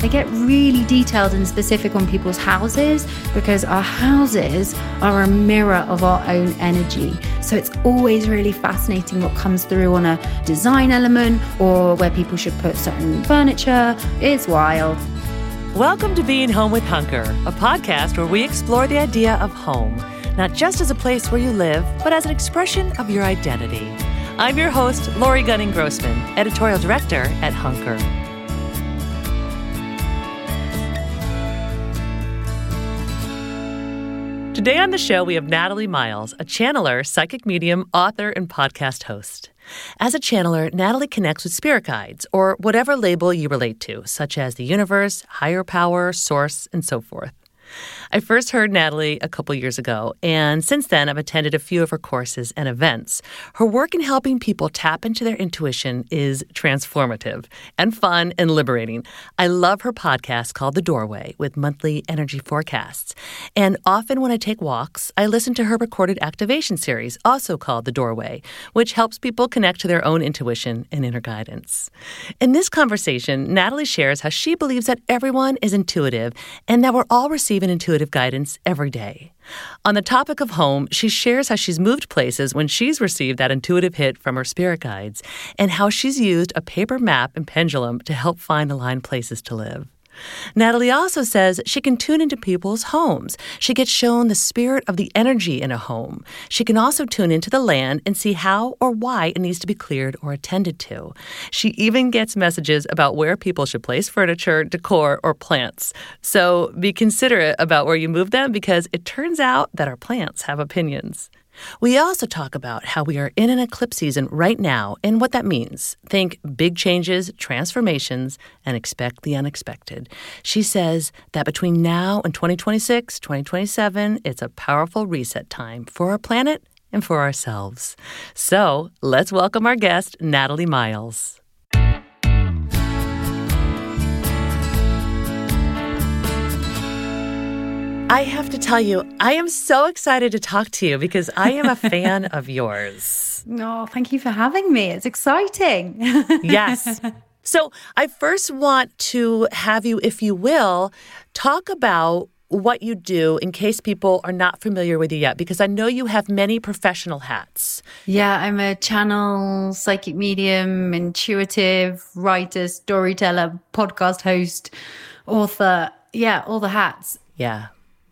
They get really detailed and specific on people's houses because our houses are a mirror of our own energy. So it's always really fascinating what comes through on a design element or where people should put certain furniture. It's wild. Welcome to Being Home with Hunker, a podcast where we explore the idea of home, not just as a place where you live, but as an expression of your identity. I'm your host, Lori Gunning Grossman, editorial director at Hunker. Today on the show, we have Natalie Miles, a channeler, psychic medium, author, and podcast host. As a channeler, Natalie connects with spirit guides, or whatever label you relate to, such as the universe, higher power, source, and so forth. I first heard Natalie a couple years ago, and since then I've attended a few of her courses and events. Her work in helping people tap into their intuition is transformative and fun and liberating. I love her podcast called The Doorway with monthly energy forecasts. And often when I take walks, I listen to her recorded activation series, also called The Doorway, which helps people connect to their own intuition and inner guidance. In this conversation, Natalie shares how she believes that everyone is intuitive and that we're all receiving intuitive guidance every day. On the topic of home, she shares how she's moved places when she's received that intuitive hit from her spirit guides and how she's used a paper map and pendulum to help find aligned places to live. Natalie also says she can tune into people's homes. She gets shown the spirit of the energy in a home. She can also tune into the land and see how or why it needs to be cleared or attended to. She even gets messages about where people should place furniture, decor, or plants. So be considerate about where you move them because it turns out that our plants have opinions. We also talk about how we are in an eclipse season right now and what that means. Think big changes, transformations, and expect the unexpected. She says that between now and 2026, 2027, it's a powerful reset time for our planet and for ourselves. So let's welcome our guest, Natalie Miles. I have to tell you, I am so excited to talk to you because I am a fan of yours. No, oh, thank you for having me. It's exciting. yes. So, I first want to have you, if you will, talk about what you do in case people are not familiar with you yet, because I know you have many professional hats. Yeah, I'm a channel, psychic medium, intuitive, writer, storyteller, podcast host, author. Yeah, all the hats. Yeah.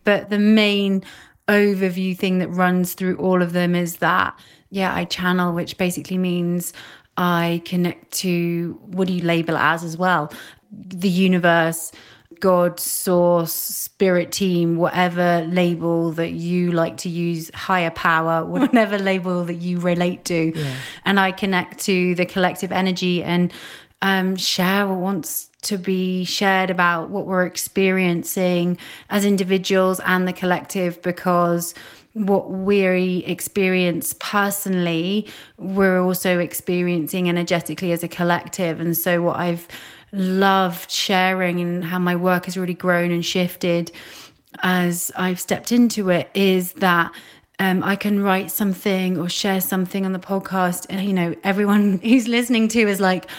But the main overview thing that runs through all of them is that, yeah, I channel, which basically means I connect to what do you label it as as well? The universe, God, source, spirit team, whatever label that you like to use, higher power, whatever label that you relate to. Yeah. And I connect to the collective energy and um, share what wants to be shared about what we're experiencing as individuals and the collective because what we experience personally, we're also experiencing energetically as a collective. And so, what I've loved sharing and how my work has really grown and shifted as I've stepped into it is that um, I can write something or share something on the podcast, and you know, everyone who's listening to is like,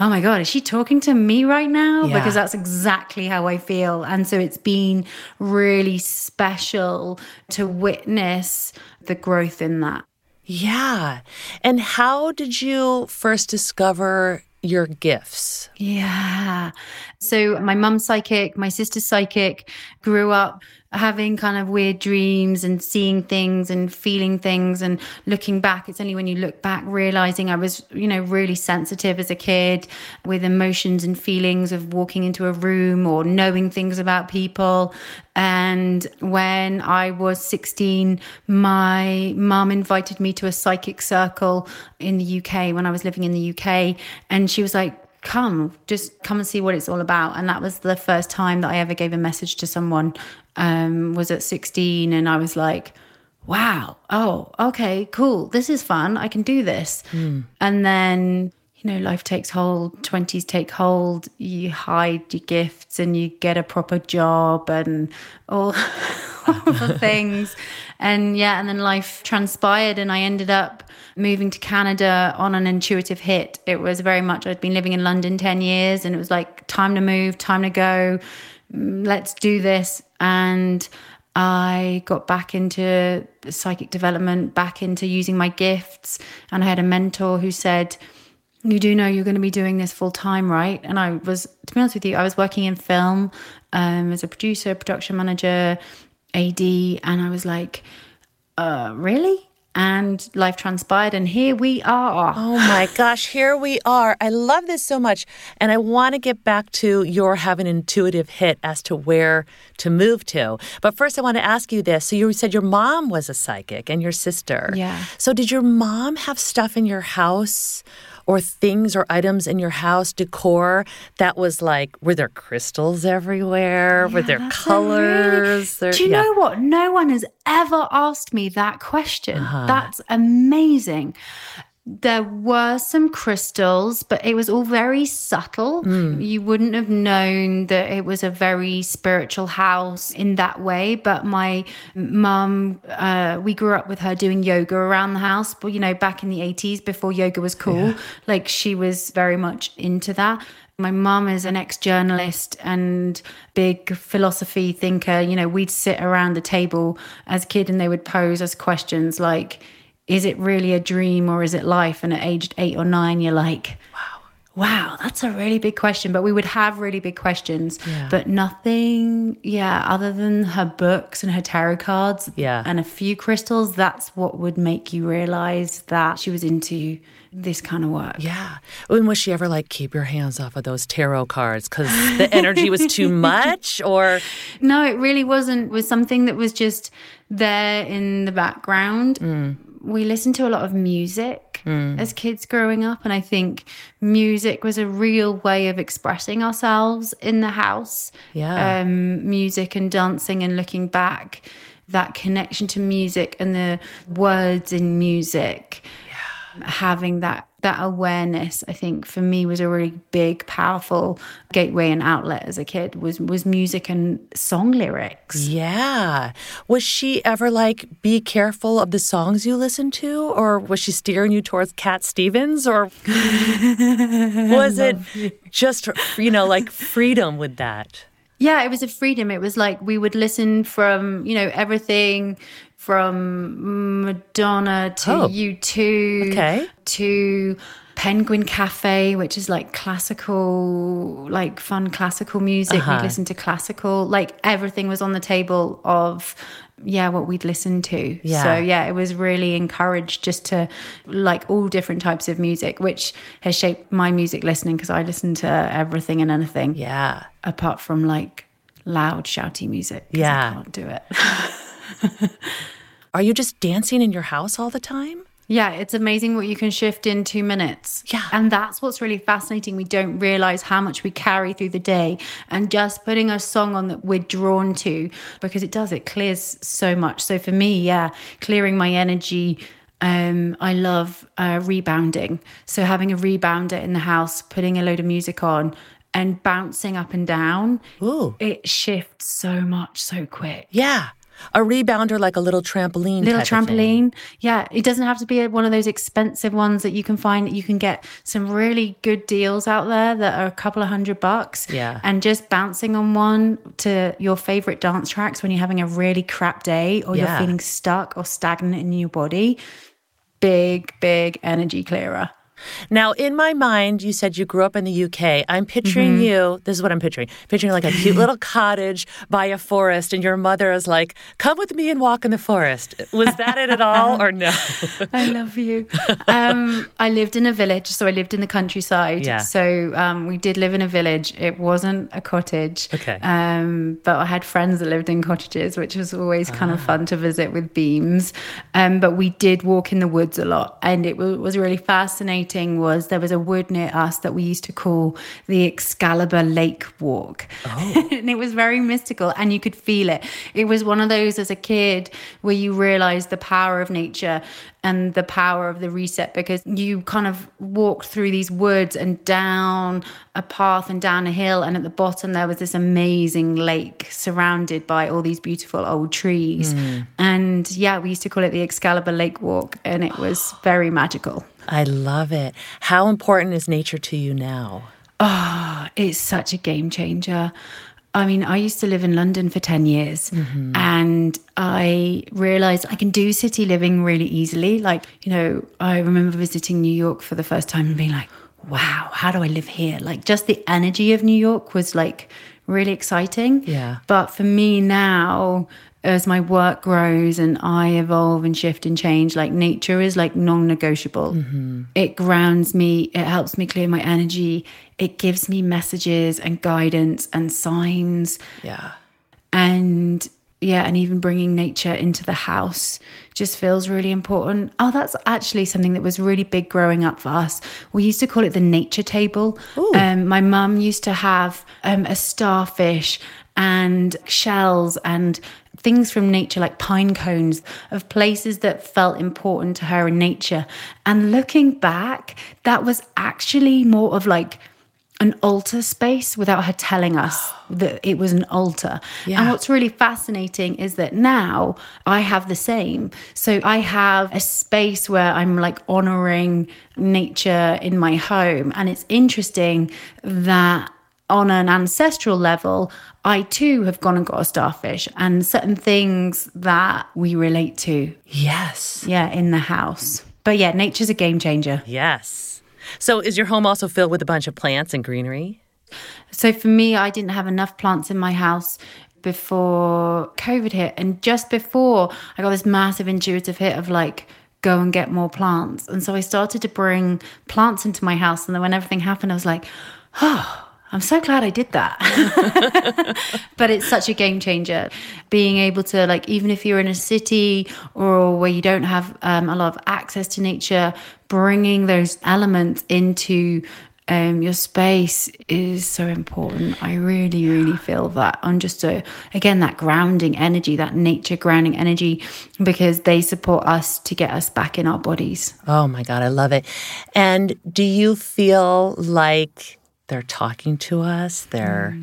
oh my God, is she talking to me right now? Yeah. Because that's exactly how I feel. And so it's been really special to witness the growth in that. Yeah. And how did you first discover your gifts? Yeah. So my mum's psychic, my sister's psychic, grew up having kind of weird dreams and seeing things and feeling things and looking back it's only when you look back realizing i was you know really sensitive as a kid with emotions and feelings of walking into a room or knowing things about people and when i was 16 my mum invited me to a psychic circle in the uk when i was living in the uk and she was like come, just come and see what it's all about. And that was the first time that I ever gave a message to someone. Um, was at 16, and I was like, wow, oh, okay, cool. This is fun. I can do this. Mm. And then, you know, life takes hold, 20s take hold, you hide your gifts and you get a proper job and all, all the things. And yeah, and then life transpired, and I ended up moving to Canada on an intuitive hit. It was very much, I'd been living in London 10 years and it was like, time to move, time to go, let's do this. And I got back into psychic development, back into using my gifts. And I had a mentor who said, You do know you're going to be doing this full time, right? And I was, to be honest with you, I was working in film um, as a producer, production manager, AD. And I was like, uh, Really? And life transpired and here we are. Oh my gosh, here we are. I love this so much and I want to get back to your having an intuitive hit as to where to move to. But first I want to ask you this. So you said your mom was a psychic and your sister. Yeah. So did your mom have stuff in your house or things or items in your house, decor that was like, were there crystals everywhere? Yeah, were there colors? Really, do you yeah. know what? No one has ever asked me that question. Uh-huh. That's amazing there were some crystals, but it was all very subtle. Mm. You wouldn't have known that it was a very spiritual house in that way. But my mum, uh, we grew up with her doing yoga around the house, but you know, back in the 80s before yoga was cool, yeah. like she was very much into that. My mum is an ex journalist and big philosophy thinker. You know, we'd sit around the table as a kid and they would pose us questions like, is it really a dream or is it life? And at aged eight or nine, you're like, wow, wow, that's a really big question. But we would have really big questions, yeah. but nothing, yeah, other than her books and her tarot cards yeah. and a few crystals, that's what would make you realize that she was into this kind of work. Yeah. When was she ever like, keep your hands off of those tarot cards because the energy was too much or? No, it really wasn't. It was something that was just there in the background. Mm we listened to a lot of music mm. as kids growing up. And I think music was a real way of expressing ourselves in the house. Yeah. Um, music and dancing and looking back, that connection to music and the words in music. Having that that awareness i think for me was a really big powerful gateway and outlet as a kid was was music and song lyrics. Yeah. Was she ever like be careful of the songs you listen to or was she steering you towards cat stevens or was it just you know like freedom with that? Yeah, it was a freedom. It was like we would listen from, you know, everything from Madonna to oh, U2 okay. to Penguin Cafe, which is like classical, like fun classical music. Uh-huh. We listened to classical, like everything was on the table of, yeah, what we'd listen to. Yeah. So, yeah, it was really encouraged just to like all different types of music, which has shaped my music listening because I listen to everything and anything. Yeah. Apart from like loud, shouty music. Yeah. I can't do it. Are you just dancing in your house all the time? Yeah, it's amazing what you can shift in two minutes. Yeah. And that's what's really fascinating. We don't realize how much we carry through the day. And just putting a song on that we're drawn to, because it does, it clears so much. So for me, yeah, clearing my energy. Um, I love uh, rebounding. So having a rebounder in the house, putting a load of music on, and bouncing up and down, Ooh. it shifts so much so quick. Yeah. A rebounder like a little trampoline. little type of thing. trampoline. Yeah, it doesn't have to be one of those expensive ones that you can find. You can get some really good deals out there that are a couple of hundred bucks. Yeah. And just bouncing on one to your favorite dance tracks when you're having a really crap day or Yeah. you're feeling stuck or stagnant in your body. Big, big energy clearer. Now, in my mind, you said you grew up in the UK. I'm picturing Mm-hmm. you. This is what I'm picturing. Picturing like a cute little cottage by a forest, and your mother is like, "Come with me and walk in the forest." Was that it at all, or no? I love you. Um, I lived in a village, so I lived in the countryside. Yeah. So um, we did live in a village. It wasn't a cottage. Okay. Um, but I had friends that lived in cottages, which was always kind Ah. of fun to visit with beams. Um, but we did walk in the woods a lot, and it wa- was really fascinating. Was there was a wood near us that we used to call the Excalibur Lake Walk, Oh. and it was very mystical, and you could feel it. It was one of those as a kid where you realize the power of nature and the power of the reset because you kind of walked through these woods and down a path and down a hill and at the bottom there was this amazing lake surrounded by all these beautiful old trees mm. and yeah we used to call it the excalibur lake walk and it was very magical I love it. How important is nature to you now? Ah, it's such a game changer. I mean, I used to live in London for 10 years mm-hmm. and I realized I can do city living really easily. Like, you know, I remember visiting New York for the first time and being like, wow, how do I live here? Like, just the energy of New York was like really exciting. Yeah. But for me now, as my work grows and I evolve and shift and change, like nature is like non negotiable. Mm-hmm. It grounds me, it helps me clear my energy, it gives me messages and guidance and signs. Yeah. And yeah, and even bringing nature into the house just feels really important. Oh, that's actually something that was really big growing up for us. We used to call it the nature table. Um, my mum used to have um, a starfish and shells and things from nature like pine cones of places that felt important to her in nature. And looking back, that was actually more of like an altar space without her telling us that it was an altar. Yeah. And what's really fascinating is that now I have the same. So I have a space where I'm like honoring nature in my home. And it's interesting that on an ancestral level, I too have gone and got a starfish and certain things that we relate to, Yes. yeah, in the house. But yeah, nature's a game changer. Yes. So, is your home also filled with a bunch of plants and greenery? So for me, I didn't have enough plants in my house before COVID hit. And just before, I got this massive intuitive hit of like, go and get more plants. And so I started to bring plants into my house. And then when everything happened, I was like, oh, I'm so glad I did that. but it's such a game changer. Being able to, like, even if you're in a city or where you don't have um, a lot of access to nature, bringing those elements into um, your space is so important. I really, really feel that on just a, again, that grounding energy, that nature grounding energy, because they support us to get us back in our bodies. Oh my God, I love it. And do you feel like they're talking to us? They're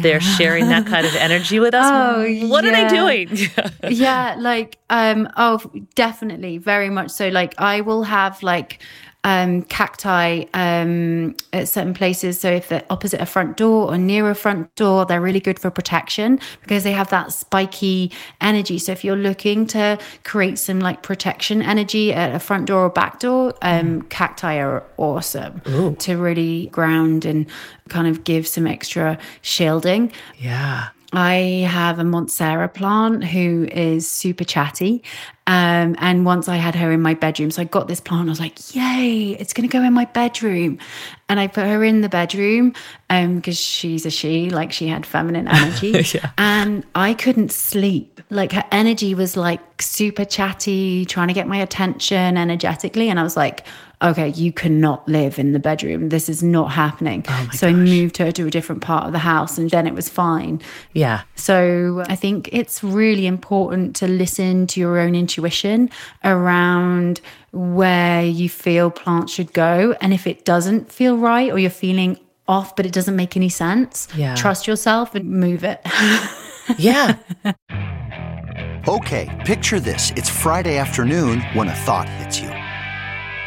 they're sharing that kind of energy with us. Oh, what are they doing? yeah like um oh definitely very much so like i will have like um cacti um at certain places. So if they're opposite a front door or near a front door they're really good for protection because they have that spiky energy. So if you're looking to create some like protection energy at a front door or back door um cacti are awesome to really ground and kind of give some extra shielding. Yeah. I have a Monstera plant who is super chatty. Um, and once I had her in my bedroom, so I got this plant. I was like, "Yay! It's going to go in my bedroom." And I put her in the bedroom because um, she's a she, like she had feminine energy, yeah. and I couldn't sleep. Like her energy was like super chatty, trying to get my attention energetically, and I was like, okay, you cannot live in the bedroom. This is not happening. Oh so gosh. I moved her to a different part of the house and then it was fine. Yeah. So I think it's really important to listen to your own intuition around where you feel plants should go. And if it doesn't feel right or you're feeling off, but it doesn't make any sense, yeah. trust yourself and move it. yeah. Okay, picture this. It's Friday afternoon when a thought hits you.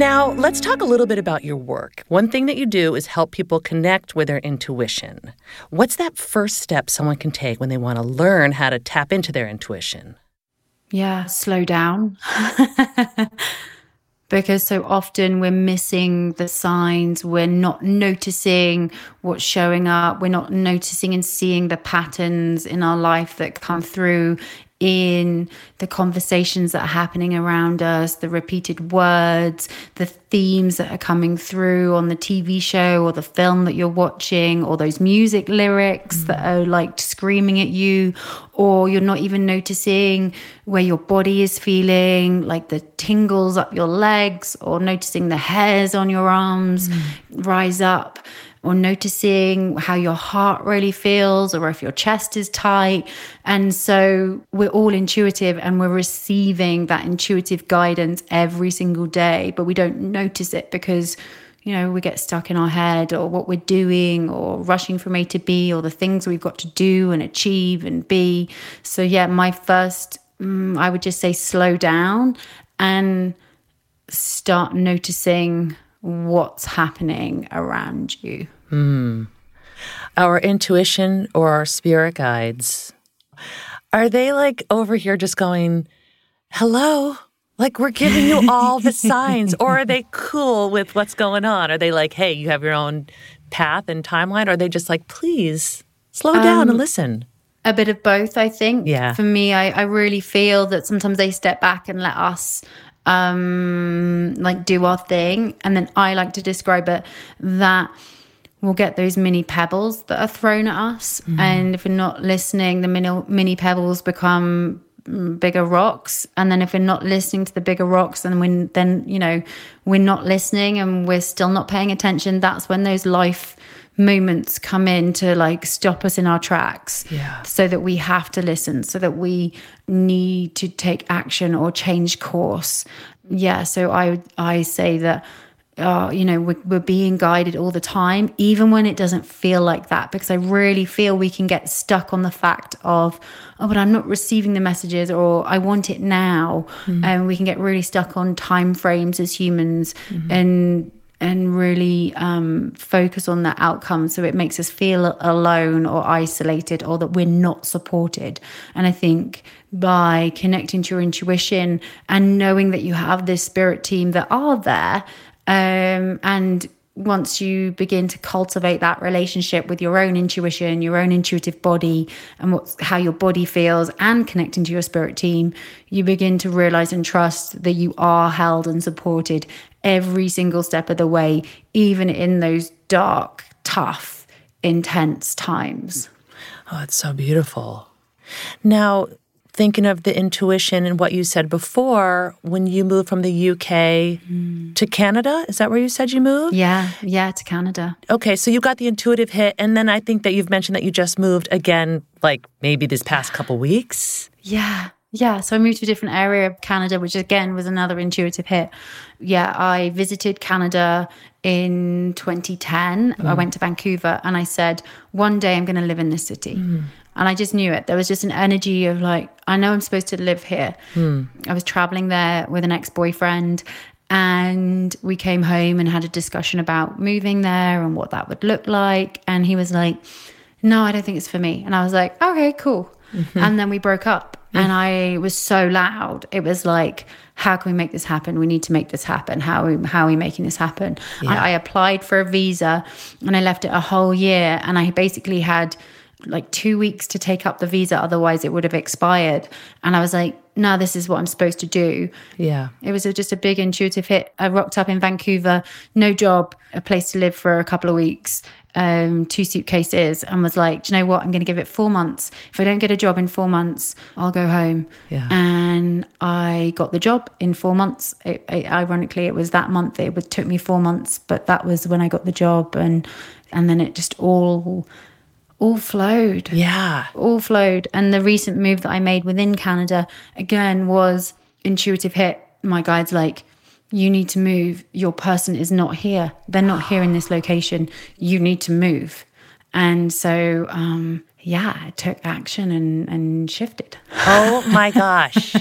Now, let's talk a little bit about your work. One thing that you do is help people connect with their intuition. What's that first step someone can take when they want to learn how to tap into their intuition? Yeah, slow down. because so often we're missing the signs, we're not noticing what's showing up, we're not noticing and seeing the patterns in our life that come through in the conversations that are happening around us, the repeated words, the themes that are coming through on the TV show or the film that you're watching, or those music lyrics mm. that are like screaming at you, or you're not even noticing where your body is feeling, like the tingles up your legs, or noticing the hairs on your arms mm. rise up or noticing how your heart really feels or if your chest is tight. And so we're all intuitive and we're receiving that intuitive guidance every single day, but we don't notice it because you know, we get stuck in our head or what we're doing or rushing from A to B or the things we've got to do and achieve and be. So, yeah, my first, um, I would just say slow down and start noticing what's happening around you. Mm. Our intuition or our spirit guides, are they like over here just going, hello? Like we're giving you all the signs, or are they cool with what's going on? Are they like, hey, you have your own path and timeline? Or are they just like, please slow um, down and listen? A bit of both, I think. Yeah. For me, I, I really feel that sometimes they step back and let us um, like do our thing. And then I like to describe it that we'll get those mini pebbles that are thrown at us. Mm. And if we're not listening, the mini, mini pebbles become bigger rocks and then if we're not listening to the bigger rocks and when then you know we're not listening and we're still not paying attention that's when those life moments come in to like stop us in our tracks yeah. so that we have to listen so that we need to take action or change course yeah so i i say that uh, you know we're, we're being guided all the time even when it doesn't feel like that because i really feel we can get stuck on the fact of oh but i'm not receiving the messages or i want it now mm-hmm. and we can get really stuck on time frames as humans mm-hmm. and and really um, focus on the outcome. So it makes us feel alone or isolated or that we're not supported. And I think by connecting to your intuition and knowing that you have this spirit team that are there um, and once you begin to cultivate that relationship with your own intuition, your own intuitive body, and what, how your body feels, and connecting to your spirit team, you begin to realize and trust that you are held and supported every single step of the way, even in those dark, tough, intense times. Oh, it's so beautiful. Now, thinking of the intuition and what you said before when you moved from the UK mm. to Canada. Is that where you said you moved? Yeah, yeah, to Canada. Okay, so you got the intuitive hit. And then I think that you've mentioned that you just moved again, like maybe this past couple weeks. Yeah. Yeah, so I moved to a different area of Canada, which again was another intuitive hit. Yeah, I visited Canada in 2010. Mm. I went to Vancouver and I said, one day I'm going to live in this city. Mm. And I just knew it. There was just an energy of like, I know I'm supposed to live here. Hmm. I was traveling there with an ex boyfriend, and we came home and had a discussion about moving there and what that would look like. And he was like, No, I don't think it's for me. And I was like, Okay, cool. Mm-hmm. And then we broke up. Mm-hmm. And I was so loud. It was like, how can we make this happen? We need to make this happen. How are we, how are we making this happen? Yeah. I, I applied for a visa and I left it a whole year. And I basically had like two weeks to take up the visa, otherwise it would have expired. And I was like, no, this is what I'm supposed to do. Yeah. It was a, just a big intuitive hit. I rocked up in Vancouver, no job, a place to live for a couple of weeks, um, two suitcases, and was like, do you know what? I'm going to give it four months. If I don't get a job in four months, I'll go home. Yeah. And I got the job in four months. It, it, ironically, it was that month. It took me four months, but that was when I got the job. And, and then it just all all flowed. Yeah. All flowed. And the recent move that I made within Canada, again, was intuitive hit. My guide's like, you need to move. Your person is not here. They're not here in this location. You need to move. And so, um, yeah, I took action and, and shifted. Oh my gosh.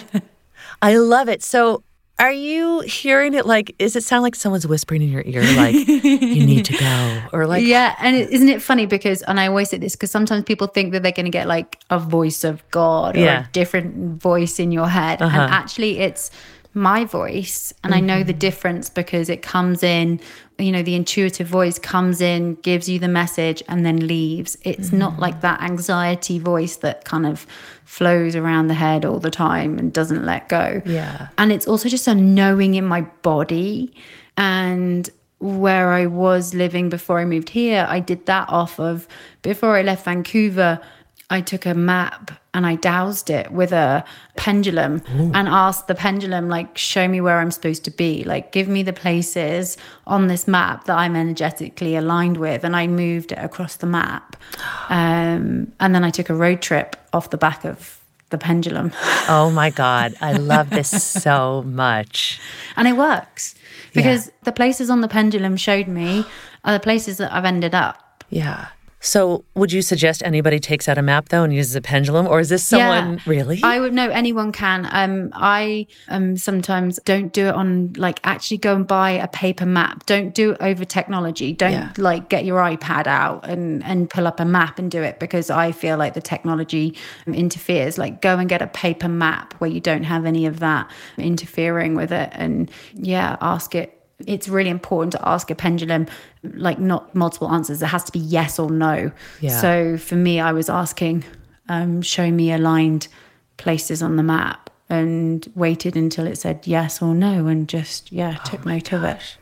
I love it. So are you hearing it like, is it sound like someone's whispering in your ear, like, you need to go? Or like, yeah. And is not it funny because, and I always say this because sometimes people think that they're going to get like a voice of God or yeah. a different voice in your head. Uh-huh. And actually, it's, my voice and mm-hmm. I know the mm-hmm. difference because it comes in you know the intuitive voice comes in gives you the message and then leaves it's mm-hmm. not like that anxiety voice that kind of flows around the head all the time and doesn't let go. Yeah. And it's also just a knowing in my body. And where I was living before I moved here I did that off of before I left Vancouver I took a map and I dowsed it with a pendulum Ooh. and asked the pendulum, like, show me where I'm supposed to be. Like, give me the places on this map that I'm energetically aligned with. And I moved it across the map. Um, and then I took a road trip off the back of the pendulum. Oh my God. I love this so much. And it works because yeah. the places on the pendulum showed me are the places that I've ended up. Yeah. So, would you suggest anybody takes out a map though and uses a pendulum, or is this someone yeah, really? I would know anyone can. Um, I um sometimes don't do it on like actually go and buy a paper map. Don't do it over technology. Don't yeah. like get your iPad out and and pull up a map and do it because I feel like the technology interferes. Like go and get a paper map where you don't have any of that interfering with it, and yeah, ask it it's really important to ask a pendulum like not multiple answers. It has to be yes or no. Yeah. So for me, I was asking, um, show me aligned places on the map and waited until it said yes or no and just, yeah, oh took note gosh. of it.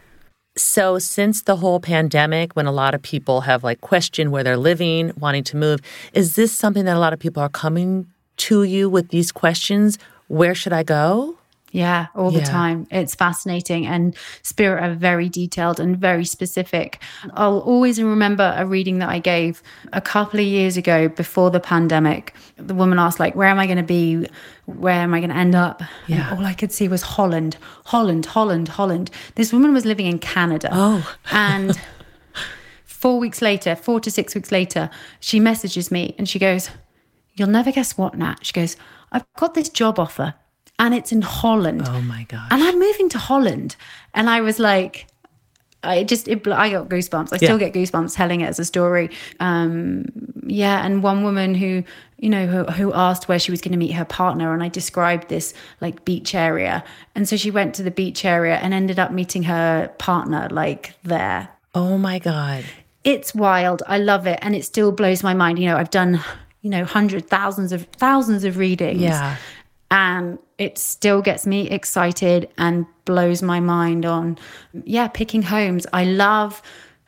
So, since the whole pandemic, when a lot of people have like questioned where they're living, wanting to move, is this something that a lot of people are coming to you with these questions? Where should I go? Yeah, all yeah. the time. It's fascinating. And Spirit are very detailed and very specific. I'll always remember a reading that I gave a couple of years ago before the pandemic. The woman asked, like, where am I going to be? Where am I going to end up? Yeah. And all I could see was Holland, Holland, Holland, Holland. This woman was living in Canada. Oh. and four weeks later, four to six weeks later, she messages me and she goes, You'll never guess what, Nat. She goes, I've got this job offer and it's in Holland. Oh my god! And I'm moving to Holland, and I was like, I just it, I got goosebumps. I still Yeah. get goosebumps telling it as a story. Um, yeah, and one woman who you know who, who asked where she was going to meet her partner, and I described this like beach area, and so she went to the beach area and ended up meeting her partner like there. Oh my God. It's wild. I love it, and it still blows my mind. You know, I've done you know hundred thousands of thousands of readings. Yeah. And it still gets me excited and blows my mind on yeah picking homes. I love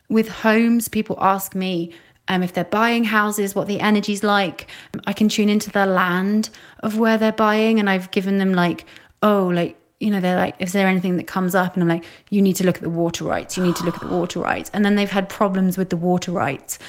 with homes people ask me um, if they're buying houses what the energy's like. I can tune into the land of where they're buying and i've given them like oh like you know they're like is there anything that comes up? And i'm like you need to look at the water rights. You need to look at the water rights. And then they've had problems with the water rights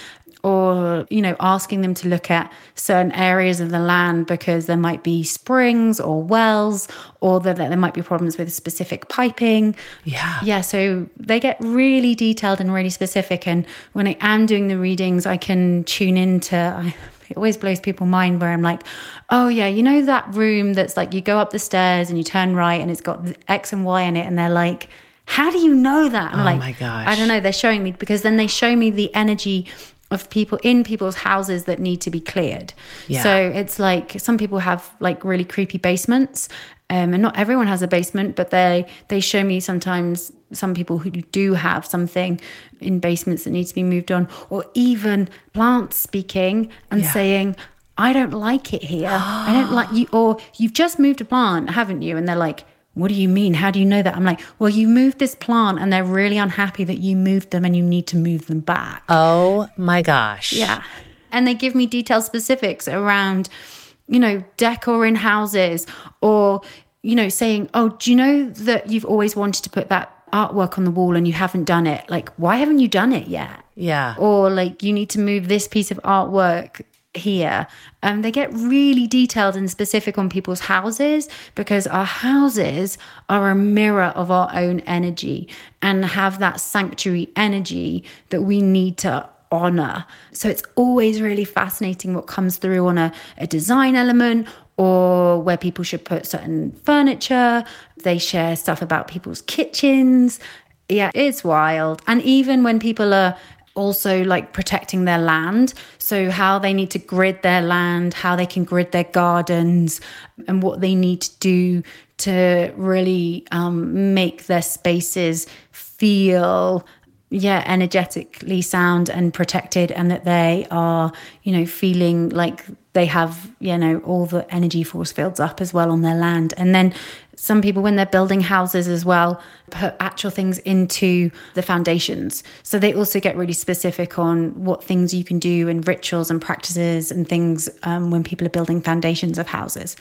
or you know asking them to look at certain areas of the land because there might be springs or wells or that there might be problems with specific piping Yeah. yeah so they get really detailed and really specific and when i am doing the readings i can tune into I, it always blows people's mind where i'm like oh yeah you know that room that's like you go up the stairs and you turn right and it's got x and y in it and they're like how do you know that i'm Oh like my gosh. i don't know they're showing me because then they show me the energy of people in people's houses that need to be cleared. Yeah. So it's like some people have like really creepy basements. Um, and not everyone has a basement, but they they show me sometimes some people who do have something in basements that need to be moved on, or even plants speaking and Yeah. saying, "I don't like it here. I don't like you." Or you've just moved a plant, haven't you? And they're like, what do you mean? How do you know that? I'm like, well, you moved this plant and they're really unhappy that you moved them and you need to move them back. Oh my gosh. Yeah. And they give me detailed specifics around, you know, decor in houses or, you know, saying, oh, do you know that you've always wanted to put that artwork on the wall and you haven't done it? Like, why haven't you done it yet? Yeah. Or like, you need to move this piece of artwork here. Um, they get really detailed and specific on people's houses because our houses are a mirror of our own energy and have that sanctuary energy that we need to honor. So it's always really fascinating what comes through on a, a design element or where people should put certain furniture. They share stuff about people's kitchens. Yeah, it's wild. And even when people are also like protecting their land. So, how they need to grid their land, how they can grid their gardens, and what they need to do to really um, make their spaces feel yeah energetically sound and protected and that they are you know feeling like they have you know all the energy force fields up as well on their land and then some people when they're building houses as well put actual things into the foundations. So they also get really specific on what things you can do and rituals and practices and things um, when people are building foundations of houses.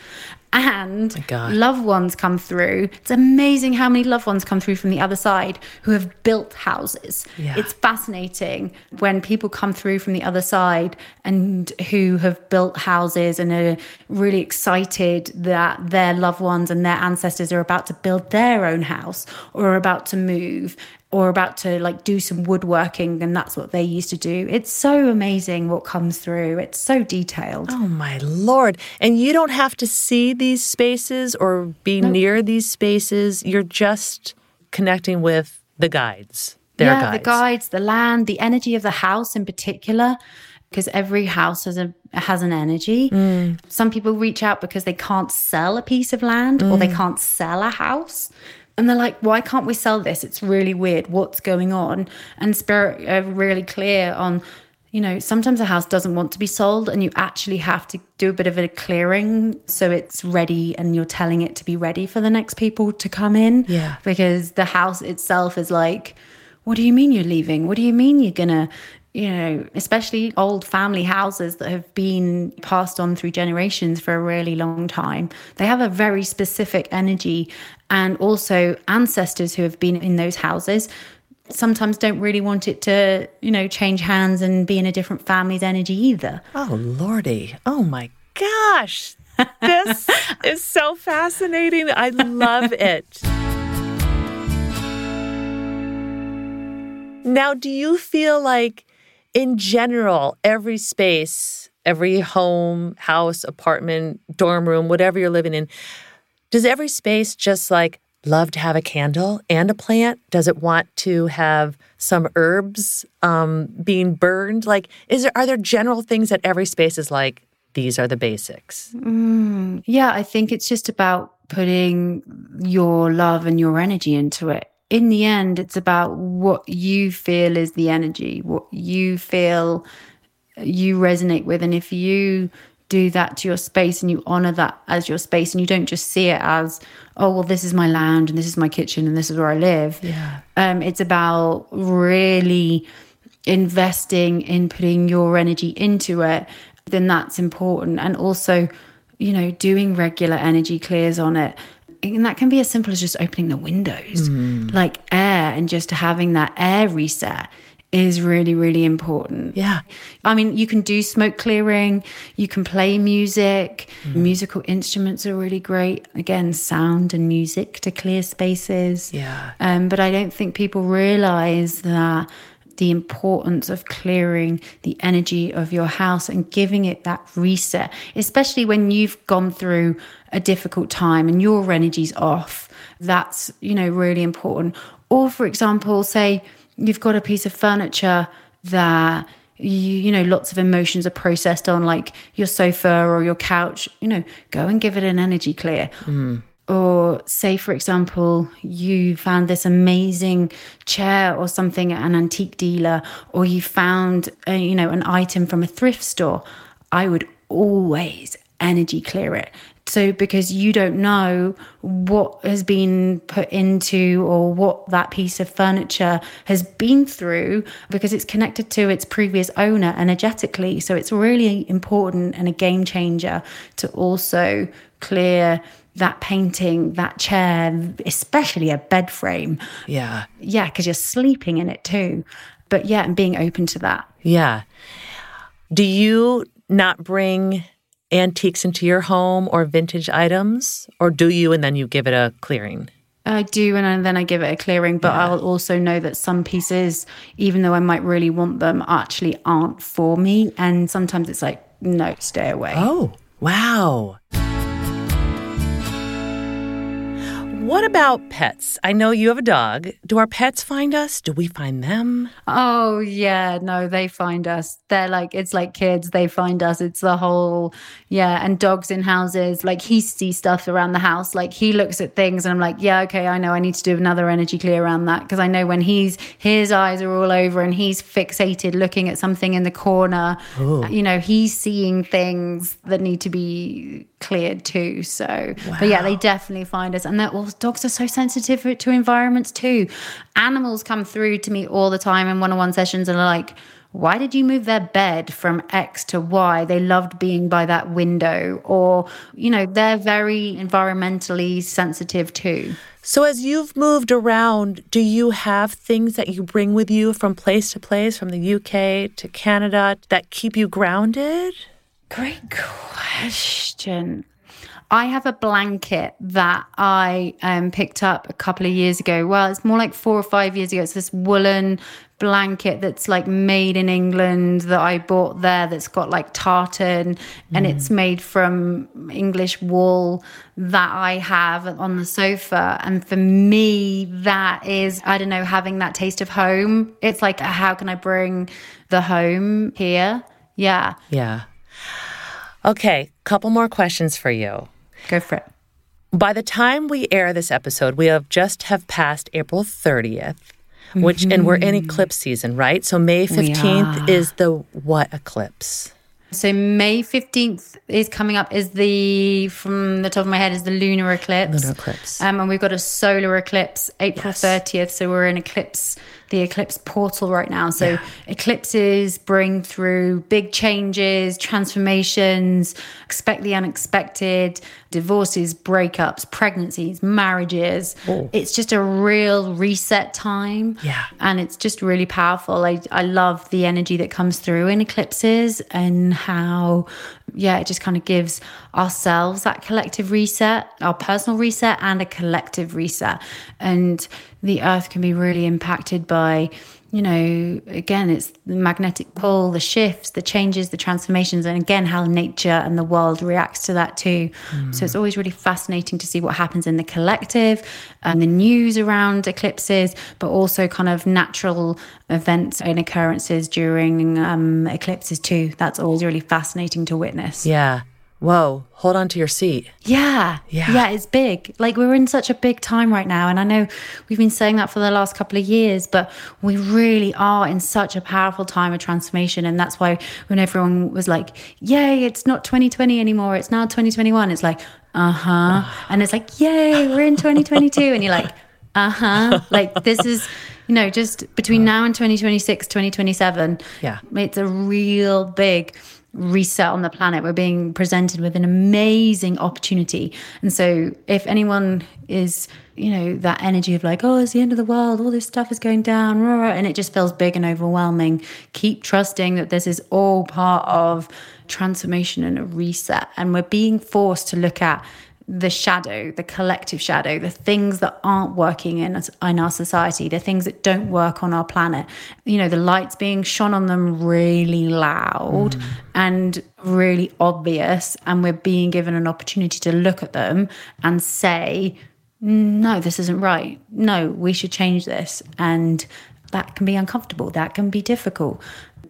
And loved ones come through. It's amazing how many loved ones come through from the other side who have built houses. Yeah. it's fascinating when people come through from the other side and who have built houses and are really excited that their loved ones and their ancestors are about to build their own house or about to move or about to like do some woodworking and that's what they used to do it's so amazing what comes through it's so detailed Oh my lord. And you don't have to see these spaces or be near these spaces. You're just connecting with the guides. Their yeah, guides. the guides, the land, the energy of the house in particular, because every house has a has an energy. Mm. Some people reach out because they can't sell a piece of land or they Mm. can't sell a house. And they're like, why can't we sell this? It's really weird. What's going on? And Spirit are really clear on, you know, sometimes a house doesn't want to be sold and you actually have to do a bit of a clearing so it's ready and you're telling it to be ready for the next people to come in. Yeah. Because the house itself is like, what do you mean you're leaving? What do you mean you're going to, you know, especially old family houses that have been passed on through generations for a really long time. They have a very specific energy. And also, ancestors who have been in those houses sometimes don't really want it to, you know, change hands and be in a different family's energy either. Oh lordy. Oh my gosh. This is so fascinating. I love it. Now, do you feel like, in general, every space, every home, house, apartment, dorm room, whatever you're living in, does every space just like love to have a candle and a plant? Does it want to have some herbs um, being burned? Like, is there are there general things that every space is like? These are the basics. Mm, yeah, I think it's just about putting your love and your energy into it. In the end, it's about what you feel is the energy, what you feel you resonate with. And if you do that to your space and you honor that as your space and you don't just see it as oh well this is my lounge and this is my kitchen and this is where i live. Yeah. Um it's about really investing in putting your energy into it. Then that's important. And also you know doing regular energy clears on it. And that can be as simple as just opening the windows Mm. like air and just having that air reset is really really important Yeah. I mean, you can do smoke clearing, you can play music. Musical instruments are really great. Again, sound and music to clear spaces. Yeah. Um, but I don't think people realize that the importance of clearing the energy of your house and giving it that reset, especially when you've gone through a difficult time and your energy's off. That's, you know, really important. Or, for example, say you've got a piece of furniture that you, you know lots of emotions are processed on like your sofa or your couch you know go and give it an energy clear. Hmm. Or say for example you found this amazing chair or something at an antique dealer or you found a, you know an item from a thrift store. I would always energy clear it so because you don't know what has been put into or what that piece of furniture has been through because it's connected to its previous owner energetically so it's really important and a game changer to also clear that painting that chair especially a bed frame Yeah. yeah because you're sleeping in it too but yeah and being open to that Yeah. Do you not bring antiques into your home or vintage items, or do you and then you give it a clearing? I do, and then I give it a clearing. But I'll also know that some pieces, even though I might really want them, actually aren't for me. And sometimes it's like, no, stay away. Oh, wow. What about pets? I know you have a dog. Do our pets find us? Do we find them? Oh yeah, no, they find us. They're like it's like kids, they find us. It's the whole yeah, and dogs in houses. Like he sees stuff around the house. Like he looks at things and I'm like, yeah, okay, I know I need to do another energy clear around that. Because I know when he's his eyes are all over and he's fixated looking at something in the corner, oh. you know, he's seeing things that need to be cleared too. So but yeah, they definitely find us. And they're all dogs are so sensitive to environments too. Animals come through to me all the time in one-on-one sessions and are like, why did you move their bed from X to Y? They loved being by that window. Or, you know, they're very environmentally sensitive too. So, as you've moved around, do you have things that you bring with you from place to place, from the UK to Canada, that keep you grounded? Great question. I have a blanket that I um, picked up a couple of years ago. Well, it's more like four or five years ago. It's this woolen blanket that's like made in England that I bought there that's got like tartan and it's made from English wool that I have on the sofa. And for me, that is, I don't know, having that taste of home. It's like, how can I bring the home here? Yeah, Yeah. Okay, couple more questions for you. go for it. By the time we air this episode, we have just have passed April 30th, which and we're in eclipse season, right? So May 15th is the what eclipse? So May 15th is coming up is the from the top of my head is the lunar eclipse. Lunar eclipse. Um, and we've got a solar eclipse April 30th. So we're in eclipse the eclipse portal right now. So eclipses bring through big changes, transformations, expect the unexpected, divorces, breakups, pregnancies, marriages. Oh. It's just a real reset time. Yeah. And it's just really powerful. I, I love the energy that comes through in eclipses and how, yeah, it just kind of gives ourselves that collective reset, our personal reset, and a collective reset. And the earth can be really impacted by you know, again, it's the magnetic pull, the shifts, the changes, the transformations, and again, how nature and the world reacts to that too. Mm. So it's always really fascinating to see what happens in the collective and the news around eclipses, but also kind of natural events and occurrences during um, eclipses too. That's always really fascinating to witness. Yeah. Whoa, hold on to your seat. Yeah. Yeah. Yeah, it's big. Like we're in such a big time right now. And I know we've been saying that for the last couple of years, but we really are in such a powerful time of transformation. And that's why when everyone was like, yay, it's not 2020 anymore, it's now 2021, it's like, uh huh. and it's like, yay, we're in 2022. and you're like, uh huh. like this is, you know, just between now and 2026, 2027. Yeah. It's a real big reset on the planet. We're being presented with an amazing opportunity. And so, if anyone is, you know, that energy of like, oh, it's the end of the world, all this stuff is going down, and it just feels big and overwhelming, keep trusting that this is all part of transformation and a reset. And we're being forced to look at the shadow, the collective shadow, the things that aren't working in in our society, the things that don't work on our planet. You know, the lights being shone on them really loud mm. and really obvious, and we're being given an opportunity to look at them and say, "No, this isn't right. No, we should change this." And that can be uncomfortable. That can be difficult.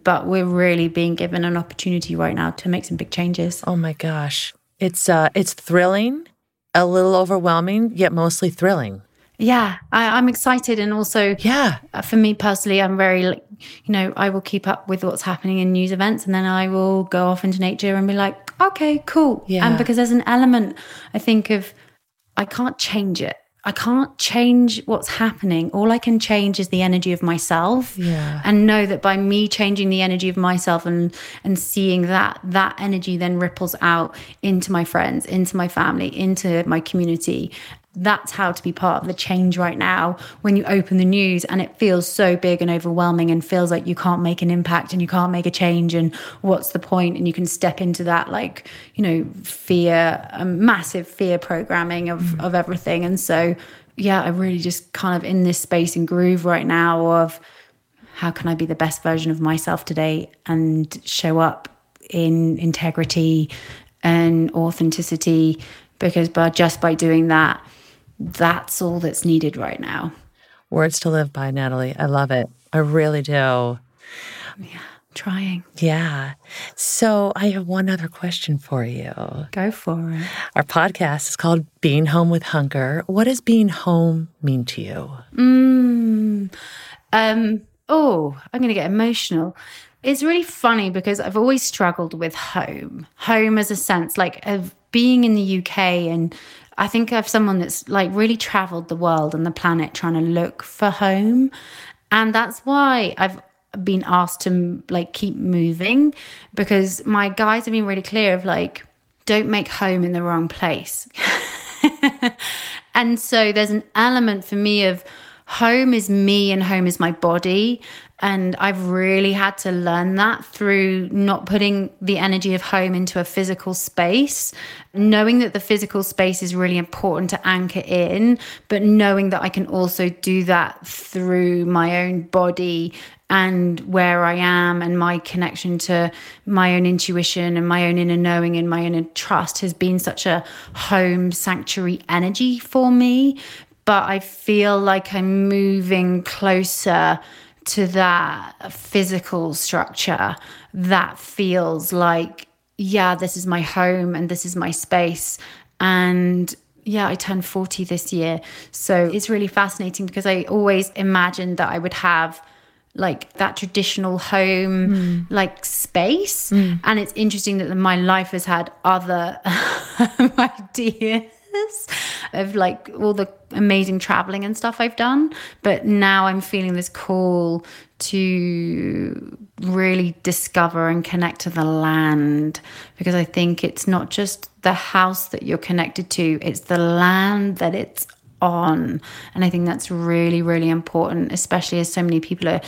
But we're really being given an opportunity right now to make some big changes. Oh my gosh. It's uh it's thrilling a little overwhelming, yet mostly thrilling. Yeah, I, am excited, and also, yeah, uh, for me personally, I'm very, you know, I will keep up with what's happening in news events, and then I will go off into nature and be like, okay, cool, yeah. And because there's an element, I think of, I can't change it. I can't change what's happening. All I can change is the energy of myself. Yeah. And know that by me changing the energy of myself and and seeing that, that energy then ripples out into my friends, into my family, into my community that's how to be part of the change right now when you open the news and it feels so big and overwhelming and feels like you can't make an impact and you can't make a change and what's the point? And you can step into that like you know fear um, massive fear programming of mm. of everything. And so yeah i'm really just kind of in this space and groove right now of how can i be the best version of myself today and show up in integrity and authenticity? Because by just by doing that that's all that's needed right now. Words to live by, Natalie. I love it. I really do. Yeah, trying. Yeah. So I have one other question for you. Go for it. Our podcast is called Being Home with Hunker. What does being home mean to you? Mm, um, oh, I'm going to get emotional. It's really funny because I've always struggled with home. Home as a sense, like of being in the UK and I think of someone that's like really traveled the world and the planet trying to look for home. And that's why I've been asked to like keep moving because my guides have been really clear of like, don't make home in the wrong place. and so there's an element for me of home is me and home is my body. And I've really had to learn that through not putting the energy of home into a physical space, knowing that the physical space is really important to anchor in, but knowing that I can also do that through my own body and where I am and my connection to my own intuition and my own inner knowing and my own trust has been such a home sanctuary energy for me. But I feel like I'm moving closer to that physical structure that feels like, yeah, this is my home and this is my space. And yeah, I turned 40 this year. So it's really fascinating because I always imagined that I would have like that traditional home mm. like space mm. and it's interesting that my life has had other ideas of like all the amazing traveling and stuff I've done. But now I'm feeling this call to really discover and connect to the land because I think it's not just the house that you're connected to, it's the land that it's on. And I think that's really, really important, especially as so many people are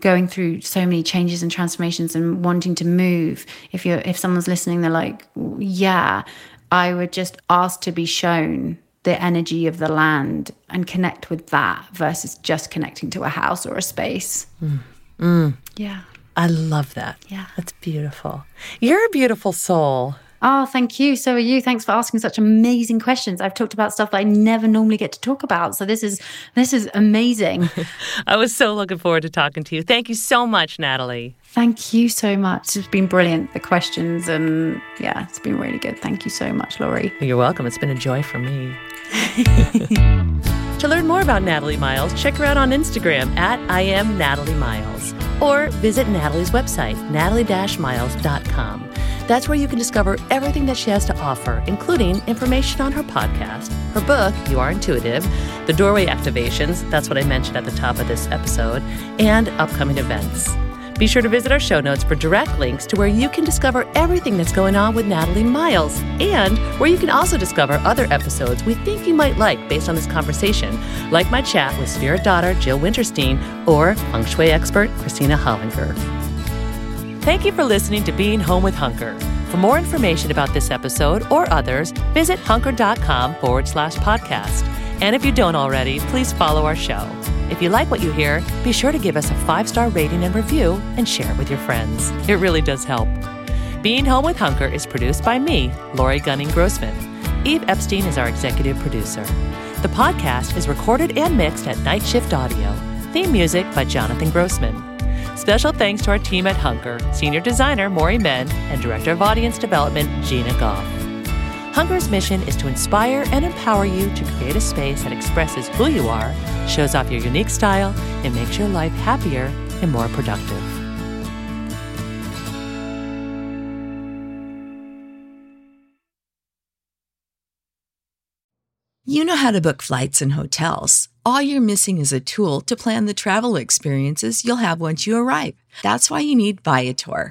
going through so many changes and transformations and wanting to move if you're if someone's listening they're like yeah I would just ask to be shown the energy of the land and connect with that versus just connecting to a house or a space. Mm. Mm. Yeah. I love that. Yeah. That's beautiful. You're a beautiful soul. Oh, thank you. So are you. Thanks for asking such amazing questions. I've talked about stuff that I never normally get to talk about. So this is this is amazing. I was so looking forward to talking to you. Thank you so much, Natalie. Thank you so much. It's been brilliant. The questions and yeah, it's been really good. Thank you so much, Laurie. You're welcome. It's been a joy for me. to learn more about Natalie Miles, check her out on Instagram at I am Natalie Miles or visit Natalie's website, natalie-miles.com. That's where you can discover everything that she has to offer, including information on her podcast, her book, You Are Intuitive, the doorway activations, that's what I mentioned at the top of this episode, and upcoming events. Be sure to visit our show notes for direct links to where you can discover everything that's going on with Natalie Miles and where you can also discover other episodes we think you might like based on this conversation, like my chat with spirit daughter Jill Wintersteen or feng shui expert Christina Hollinger. Thank you for listening to Being Home with Hunker. For more information about this episode or others, visit hunker.com forward slash podcast. And if you don't already, please follow our show. If you like what you hear, be sure to give us a five star rating and review and share it with your friends. It really does help. Being Home with Hunker is produced by me, Laurie Gunning Grossman. Eve Epstein is our executive producer. The podcast is recorded and mixed at Night Shift Audio. Theme music by Jonathan Grossman. Special thanks to our team at Hunker, Senior Designer Maury Men, and Director of Audience Development Gina Goff. Hunker's mission is to inspire and empower you to create a space that expresses who you are, shows off your unique style, and makes your life happier and more productive. You know how to book flights and hotels. All you're missing is a tool to plan the travel experiences you'll have once you arrive. That's why you need Viator.